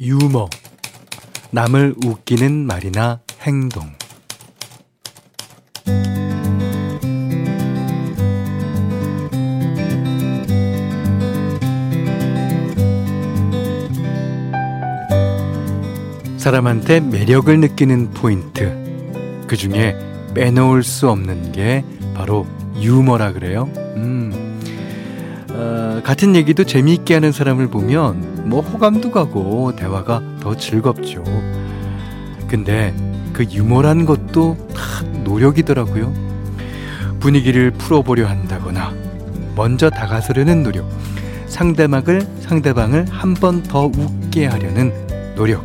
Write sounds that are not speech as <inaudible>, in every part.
유머. 남을 웃기는 말이나 행동. 사람한테 매력을 느끼는 포인트. 그 중에 빼놓을 수 없는 게 바로 유머라 그래요. 음. 어, 같은 얘기도 재미있게 하는 사람을 보면 뭐 호감도 가고 대화가 더 즐겁죠. 근데 그 유머란 것도 다 노력이더라고요. 분위기를 풀어보려 한다거나 먼저 다가서려는 노력, 상대방을 상대방을 한 번 더 웃게 하려는 노력.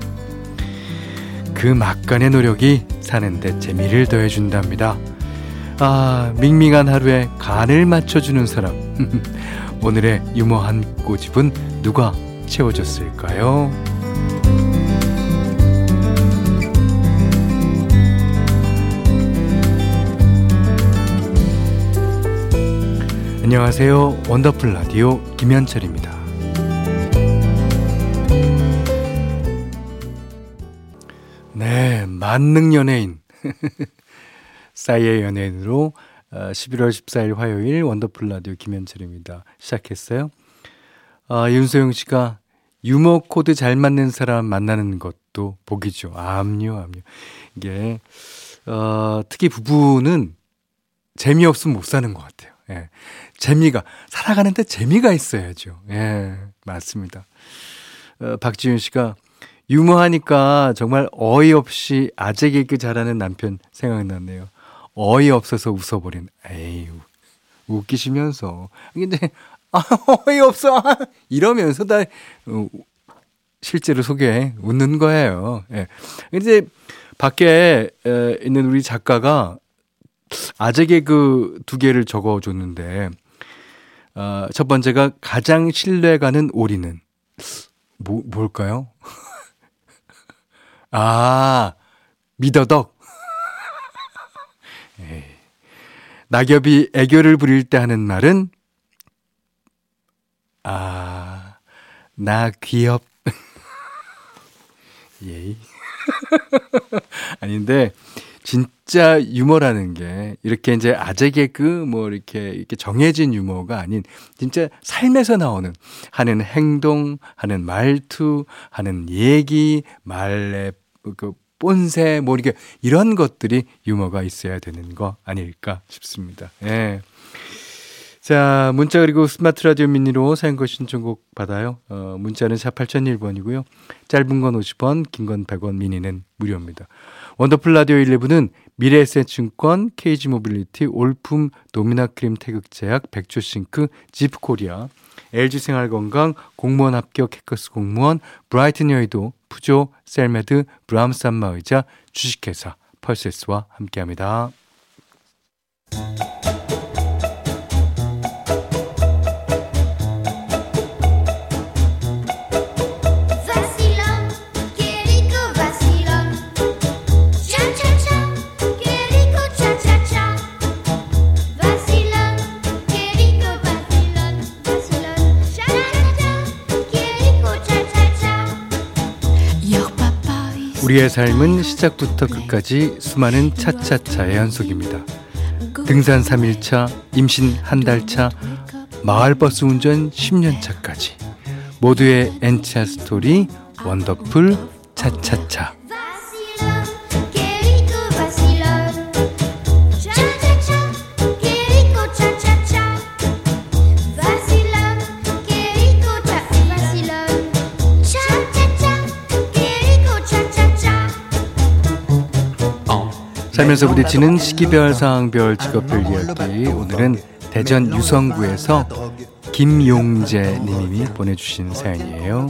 그 막간의 노력이 사는데 재미를 더해준답니다. 아, 밍밍한 하루에 간을 맞춰주는 사람. <laughs> 오늘의 유머한 꼬집은 누가 채워줬을까요? 안녕하세요. 원더풀 라디오 김현철입니다. 네, 만능 연예인. 싸이의 <laughs> 연예인으로 11월 어, 14일 화요일 원더풀 라디오 김현철입니다. 시작했어요. 아, 윤소영 씨가 유머 코드 잘 맞는 사람 만나는 것도 복이죠. 암요, 암요. 이게, 어, 특히 부부는 재미없으면 못 사는 것 같아요. 예. 재미가, 살아가는데 재미가 있어야죠. 예, 맞습니다. 어, 박지윤 씨가 유머하니까 정말 어이없이 아재 개그 잘하는 남편 생각났네요. 어이없어서 웃어버린, 에이, 웃기시면서. 근데, 아, 어이없어. 이러면서 다, 어, 실제로 속에 웃는 거예요. 예. 근데 밖에 에, 있는 우리 작가가 아재 개그 두 개를 적어 줬는데, 어, 첫 번째가 가장 신뢰가는 오리는, 뭐, 뭘까요? <laughs> 아, 미더덕. <laughs> 에이. 낙엽이 애교를 부릴 때 하는 말은, 아, 나 귀엽. <laughs> 예이. <laughs> 아닌데, 진짜 유머라는 게 이렇게 이제 아재 개그 뭐 이렇게 이렇게 정해진 유머가 아닌 진짜 삶에서 나오는 하는 행동, 하는 말투, 하는 얘기, 말의 그 본새 뭐 이렇게 이런 것들이 유머가 있어야 되는 거 아닐까 싶습니다. 예. 자, 문자 그리고 스마트 라디오 미니로 사연과 신청곡 받아요. 어, 문자는 4 8001번이고요. 짧은 건 50원, 긴 건 100원, 미니는 무료입니다. 원더풀 라디오 11은 미래에셋증권, KG모빌리티, 올품, 노미나크림 태극제약, 백조싱크, 지프코리아, LG생활건강, 공무원 합격 해커스 공무원, 브라이튼 여의도, 푸조, 셀메드, 브람스 안마의자, 주식회사, 펄세스와 함께합니다. 우리의 삶은 시작부터 끝까지 수많은 차차차의 연속입니다. 등산 3일차, 임신 한 달차, 마을버스 운전 10년차까지 모두의 N차 스토리 원더풀 차차차 살면서 부딪히는 시기별, 상황별, 직업별 이야기. 오늘은 대전 유성구에서 김용재 님이 보내주신 사연이에요.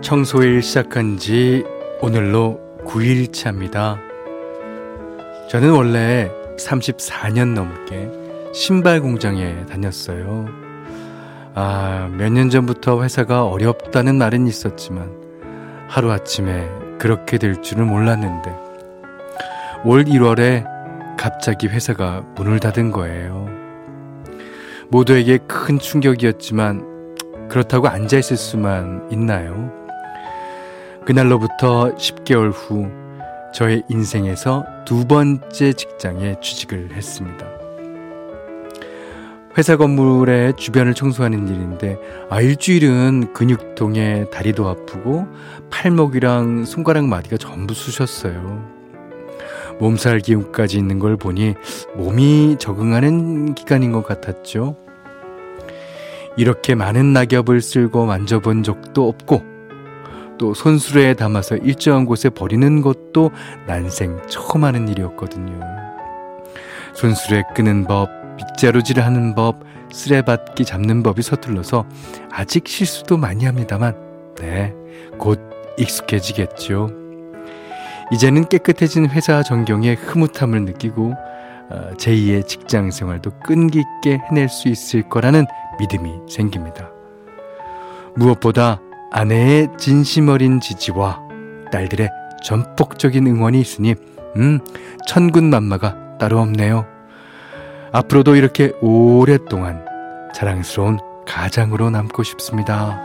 청소일 시작한 지 오늘로 9일 차입니다. 저는 원래 34년 넘게 신발 공장에 다녔어요. 아, 몇 년 전부터 회사가 어렵다는 말은 있었지만 하루아침에 그렇게 될 줄은 몰랐는데 올 1월에 갑자기 회사가 문을 닫은 거예요. 모두에게 큰 충격이었지만 그렇다고 앉아있을 수만 있나요? 그날로부터 10개월 후 저의 인생에서 두 번째 직장에 취직을 했습니다. 회사 건물의 주변을 청소하는 일인데 아 일주일은 근육통에 다리도 아프고 팔목이랑 손가락 마디가 전부 쑤셨어요. 몸살 기운까지 있는 걸 보니 몸이 적응하는 기간인 것 같았죠. 이렇게 많은 낙엽을 쓸고 만져본 적도 없고 또 손수레에 담아서 일정한 곳에 버리는 것도 난생 처음 하는 일이었거든요. 손수레 끄는 법, 빗자루질을 하는 법, 쓰레받기 잡는 법이 서툴러서 아직 실수도 많이 합니다만, 네, 곧 익숙해지겠죠. 이제는 깨끗해진 회사 전경에 흐뭇함을 느끼고 어, 제2의 직장 생활도 끈기 있게 해낼 수 있을 거라는 믿음이 생깁니다. 무엇보다 아내의 진심 어린 지지와 딸들의 전폭적인 응원이 있으니 음 천군 만마가 따로 없네요. 앞으로도 이렇게 오랫동안 자랑스러운 가장으로 남고 싶습니다.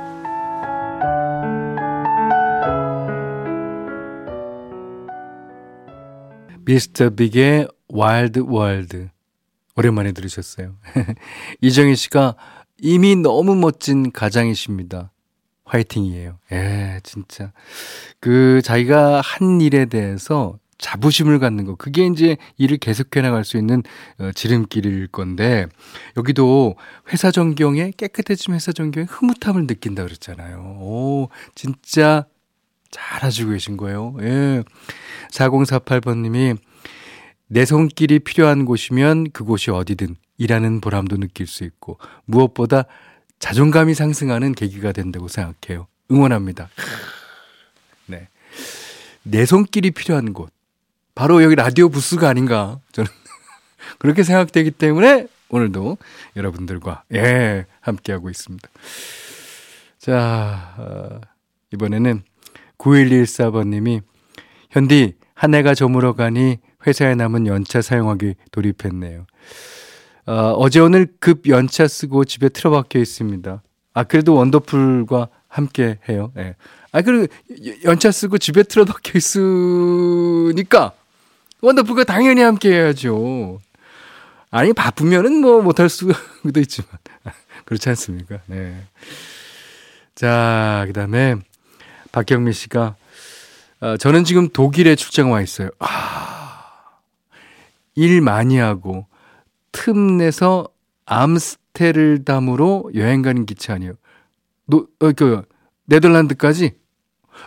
미스터 빅의 Wild World 오랜만에 들으셨어요. <laughs> 이정희 씨가 이미 너무 멋진 가장이십니다. 화이팅이에요. 예, 진짜. 그 자기가 한 일에 대해서 자부심을 갖는 거. 그게 이제 일을 계속해 나갈 수 있는 어, 지름길일 건데 여기도 회사 전경에 깨끗해진 회사 전경에 흐뭇함을 느낀다 그랬잖아요. 오, 진짜 잘하시고 계신 거예요. 예. 4048번 님이 내 손길이 필요한 곳이면 그곳이 어디든 일하는 보람도 느낄 수 있고 무엇보다 자존감이 상승하는 계기가 된다고 생각해요. 응원합니다. 네. 내 손길이 필요한 곳. 바로 여기 라디오 부스가 아닌가 저는 <laughs> 그렇게 생각되기 때문에 오늘도 여러분들과 예 함께하고 있습니다. 자 어, 이번에는 9114번님이 현디 한 해가 저물어 가니 회사에 남은 연차 사용하기 돌입했네요. 어, 어제 오늘 급 연차 쓰고 집에 틀어박혀 있습니다. 아 그래도 원더풀과 함께 해요. 예. 아 그리고 연차 쓰고 집에 틀어박혀 있으니까 원더풀과 당연히 함께 해야죠. 아니, 바쁘면은 뭐 못할 수도 <laughs> 있지만. 그렇지 않습니까? 네. 자, 그 다음에 박경미 씨가, 어, 저는 지금 독일에 출장 와 있어요. 아, 일 많이 하고, 틈 내서 암스테르담으로 여행 가는 기차 아니에요. 노, 어, 그, 네덜란드까지?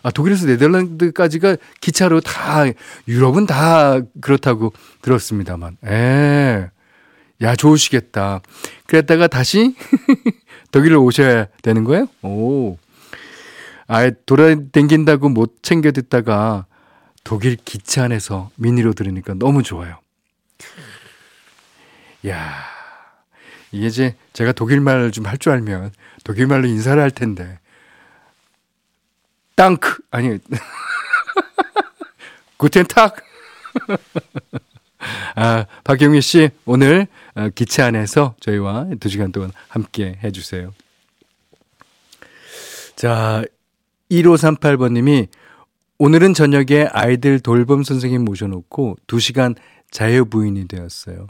아, 독일에서 네덜란드까지가 기차로 다, 유럽은 다 그렇다고 들었습니다만. 에 야, 좋으시겠다. 그랬다가 다시 <laughs> 독일로 오셔야 되는 거예요? 오. 아, 돌아댕긴다고 못 챙겨 듣다가 독일 기차 안에서 미니로 들으니까 너무 좋아요. 야 이게 이제 제가 독일말을 좀 할 줄 알면 독일말로 인사를 할 텐데 땅크 아니 <laughs> 구텐탁 <laughs> 아 박경미 씨 오늘 어, 기차 안에서 저희와 두 시간 동안 함께 해주세요. 자 1538번님이 오늘은 저녁에 아이들 돌봄 선생님 모셔놓고 2시간 자유부인이 되었어요.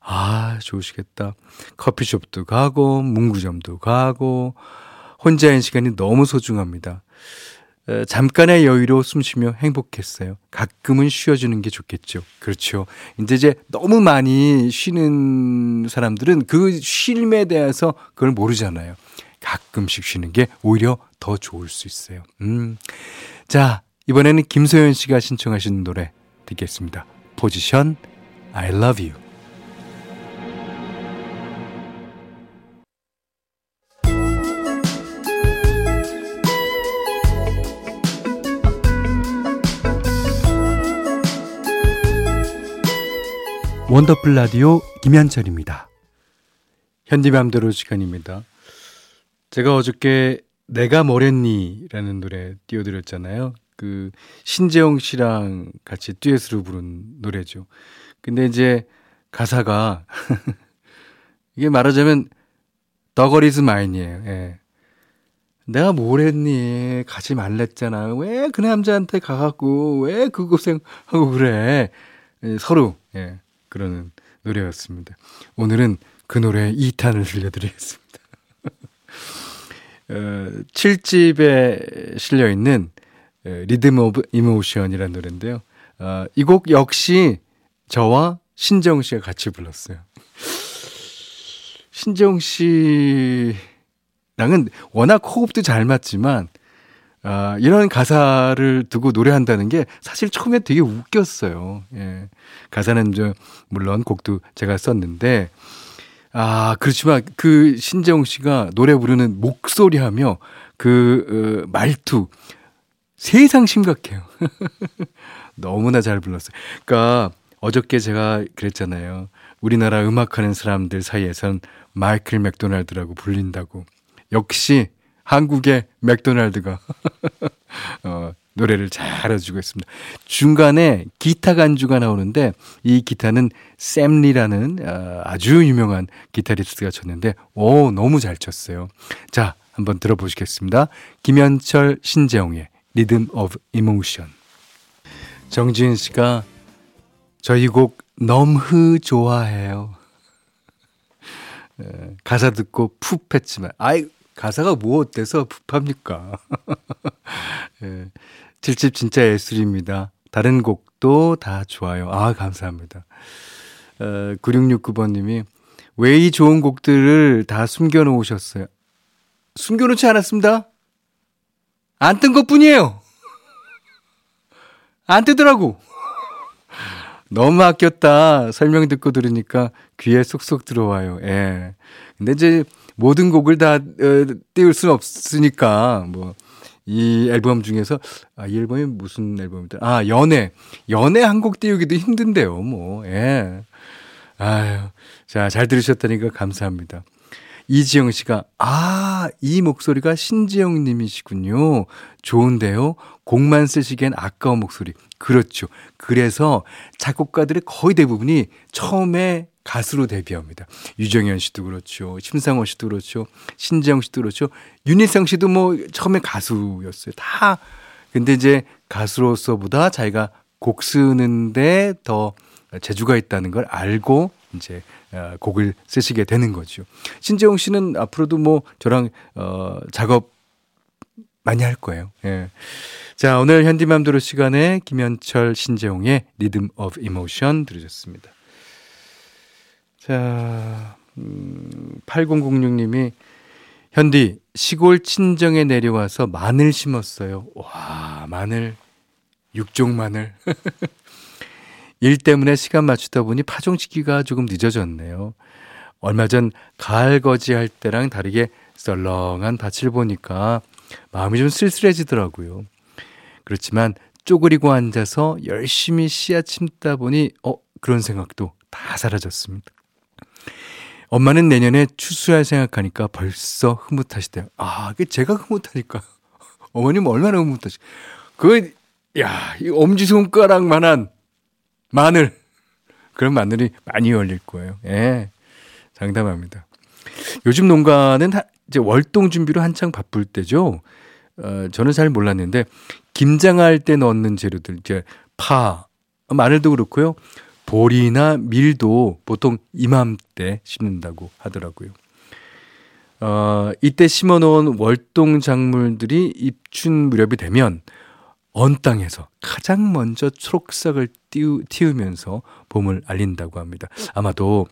아, 좋으시겠다. 커피숍도 가고, 문구점도 가고, 혼자인 시간이 너무 소중합니다. 잠깐의 여유로 숨 쉬며 행복했어요. 가끔은 쉬어주는 게 좋겠죠. 그렇죠. 이제 이제 너무 많이 쉬는 사람들은 그 쉼에 대해서 그걸 모르잖아요. 가끔씩 쉬는 게 오히려 더 좋을 수 있어요. 음. 자, 이번에는 김소연 씨가 신청하신 노래 듣겠습니다. 포지션 I love you. 원더풀 라디오 김현철입니다. 현디맘대로 시간입니다. 제가 어저께 내가 뭐랬니? 라는 노래 띄워드렸잖아요. 그 신재영 씨랑 같이 듀엣으로 부른 노래죠. 근데 이제 가사가 <laughs> 이게 말하자면 더거리즈 마인이에요. 예. 내가 뭘 했니? 가지 말랬잖아. 왜 그 남자한테 가갖고 왜 그 고생하고 그래? 예, 서로 예, 그러는 노래였습니다. 오늘은 그 노래 2탄을 들려드리겠습니다. <laughs> 어, 7집에 실려 있는 Rhythm of Emotion이라는 노래인데요. 어, 이곡 역시 저와 신정 씨가 같이 불렀어요. 신정 씨랑은 워낙 호흡도 잘 맞지만 아, 이런 가사를 두고 노래한다는 게 사실 처음에 되게 웃겼어요. 예. 가사는 저 물론 곡도 제가 썼는데 아, 그렇지만 그 신재홍 씨가 노래 부르는 목소리 하며 그 어, 말투 세상 심각해요. <laughs> 너무나 잘 불렀어요. 그러니까 어저께 제가 그랬잖아요. 우리나라 음악하는 사람들 사이에선 마이클 맥도날드라고 불린다고. 역시 한국의 맥도날드가 <laughs> 어, 노래를 잘 해주고 있습니다. 중간에 기타 간주가 나오는데 이 기타는 샘리라는 어, 아주 유명한 기타리스트가 쳤는데 오 너무 잘 쳤어요. 자 한번 들어보시겠습니다. 김현철 신재영의 Rhythm of Emotion 정지은 씨가 저희 곡 너무 좋아해요. 예, 가사 듣고 풉 했지만, 아이, 가사가 뭐 어때서 풉합니까? <laughs> 예, 7집 진짜 예술입니다. 다른 곡도 다 좋아요. 아, 감사합니다. 어, 9669번님이 왜 이 좋은 곡들을 다 숨겨놓으셨어요? 숨겨놓지 않았습니다. 안 뜬 것 뿐이에요. 안 뜨더라고. 너무 아꼈다. 설명 듣고 들으니까 귀에 쏙쏙 들어와요. 예. 근데 이제 모든 곡을 다 어, 띄울 수는 없으니까 뭐. 이 앨범 중에서 아, 이 앨범이 무슨 앨범이다? 아, 연애. 연애 한 곡 띄우기도 힘든데요, 뭐. 예. 아유. 자, 잘 들으셨다니까 감사합니다. 이지영 씨가, 아, 이 목소리가 신지영 님이시군요. 좋은데요? 곡만 쓰시기엔 아까운 목소리. 그렇죠. 그래서 작곡가들의 거의 대부분이 처음에 가수로 데뷔합니다. 유정현 씨도 그렇죠. 심상원 씨도 그렇죠. 신지영 씨도 그렇죠. 윤희성 씨도 뭐 처음에 가수였어요. 다. 근데 이제 가수로서보다 자기가 곡 쓰는데 더 재주가 있다는 걸 알고 이제 어, 곡을 쓰시게 되는 거죠. 신재용 씨는 앞으로도 뭐 저랑 어 작업 많이 할 거예요. 예. 자, 오늘 현디맘대로 시간에 김현철 신재용의 Rhythm of Emotion 들으셨습니다. 자, 음, 8006님이 현디 시골 친정에 내려와서 마늘 심었어요. 와, 마늘 육종 마늘. <laughs> 일 때문에 시간 맞추다 보니 파종시기가 조금 늦어졌네요. 얼마 전 가을 거지 할 때랑 다르게 썰렁한 밭을 보니까 마음이 좀 쓸쓸해지더라고요. 그렇지만 쪼그리고 앉아서 열심히 씨앗 심다 보니 어 그런 생각도 다 사라졌습니다. 엄마는 내년에 추수할 생각하니까 벌써 흐뭇하시대요. 아, 그 제가 흐뭇하니까. <laughs> 어머님 얼마나 흐뭇하시. 그, 야, 이 엄지손가락만한 마늘. 그런 마늘이 많이 열릴 거예요. 예. 장담합니다. 요즘 농가는 이제 월동 준비로 한창 바쁠 때죠. 어, 저는 잘 몰랐는데, 김장할 때 넣는 재료들, 이제 파, 마늘도 그렇고요. 보리나 밀도 보통 이맘때 심는다고 하더라고요. 어, 이때 심어 놓은 월동 작물들이 입춘 무렵이 되면 언 땅에서 가장 먼저 초록색을 띄우, 틔우면서 봄을 알린다고 합니다. 아마도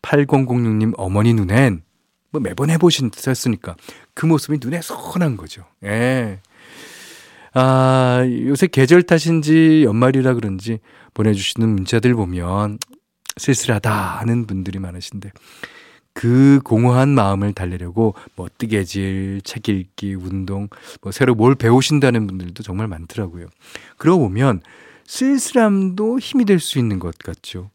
8006님 어머니 눈엔 뭐 매번 해보신 듯 했으니까 그 모습이 눈에 선한 거죠. 예. 아, 요새 계절 탓인지 연말이라 그런지 보내주시는 문자들 보면 쓸쓸하다 하는 분들이 많으신데 그 공허한 마음을 달래려고 뭐 뜨개질, 책 읽기, 운동, 뭐 새로 뭘 배우신다는 분들도 정말 많더라고요. 그러고 보면 쓸쓸함도 힘이 될 수 있는 것 같죠.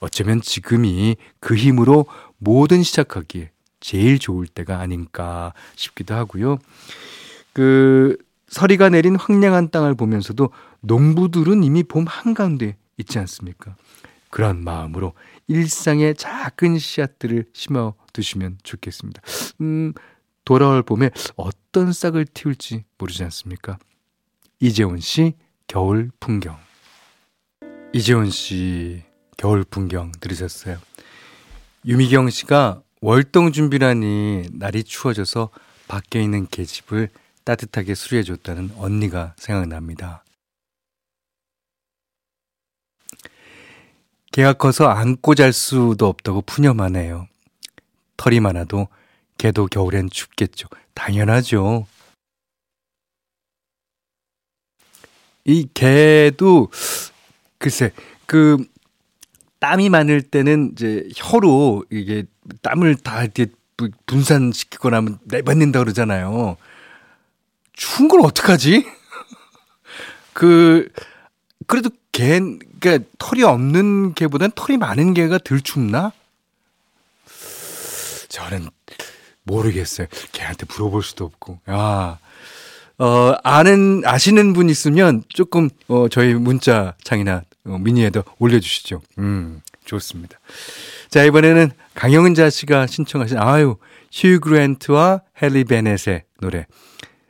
어쩌면 지금이 그 힘으로 뭐든 시작하기에 제일 좋을 때가 아닌가 싶기도 하고요. 그 서리가 내린 황량한 땅을 보면서도 농부들은 이미 봄 한가운데 있지 않습니까? 그런 마음으로 일상의 작은 씨앗들을 심어 두시면 좋겠습니다. 음, 돌아올 봄에 어떤 싹을 틔울지 모르지 않습니까? 이재훈 씨, 겨울 풍경. 이재훈 씨, 겨울 풍경 들으셨어요. 유미경 씨가 월동 준비라니 날이 추워져서 밖에 있는 계집을 따뜻하게 수리해줬다는 언니가 생각납니다. 개가 커서 안고 잘 수도 없다고 푸념하네요. 털이 많아도 개도 겨울엔 춥겠죠. 당연하죠. 이 개도 글쎄 그 땀이 많을 때는 이제 혀로 이게 땀을 다 이렇게 분산시키거나 하면 내뱉는다 그러잖아요. 추운 걸 어떡하지? <laughs> 그 그래도 개 그러니까 털이 없는 개보단 털이 많은 개가 덜 춥나? 저는 모르겠어요. 걔한테 물어볼 수도 없고. 야. 어, 아는, 아시는 분 있으면 조금, 어, 저희 문자 창이나 어, 미니에도 올려주시죠. 음, 좋습니다. 자, 이번에는 강영은자 씨가 신청하신, 아유, 휴 그랜트와 헨리 베넷의 노래.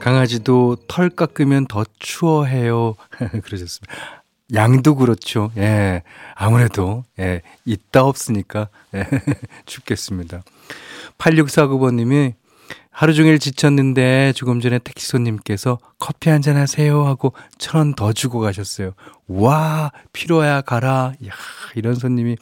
강아지도 털 깎으면 더 추워해요. <laughs> 그러셨습니다. 양도 그렇죠. 예. 아무래도, 예. 있다 없으니까, 예. <laughs> 춥겠습니다. 8649번님이 하루 종일 지쳤는데 조금 전에 택시 손님께서 커피 한잔 하세요 하고 천 원 더 주고 가셨어요. 와, 필요야 가라. 야, 이런 손님이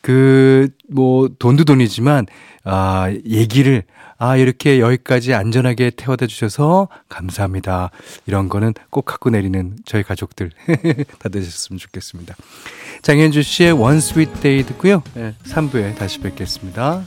그, 뭐, 돈도 돈이지만, 아, 얘기를, 아, 이렇게 여기까지 안전하게 태워다 주셔서 감사합니다. 이런 거는 꼭 갖고 내리는 저희 가족들 <laughs> 다 되셨으면 좋겠습니다. 장현주 씨의 원 스윗 데이 듣고요. 네, 3부에 다시 뵙겠습니다.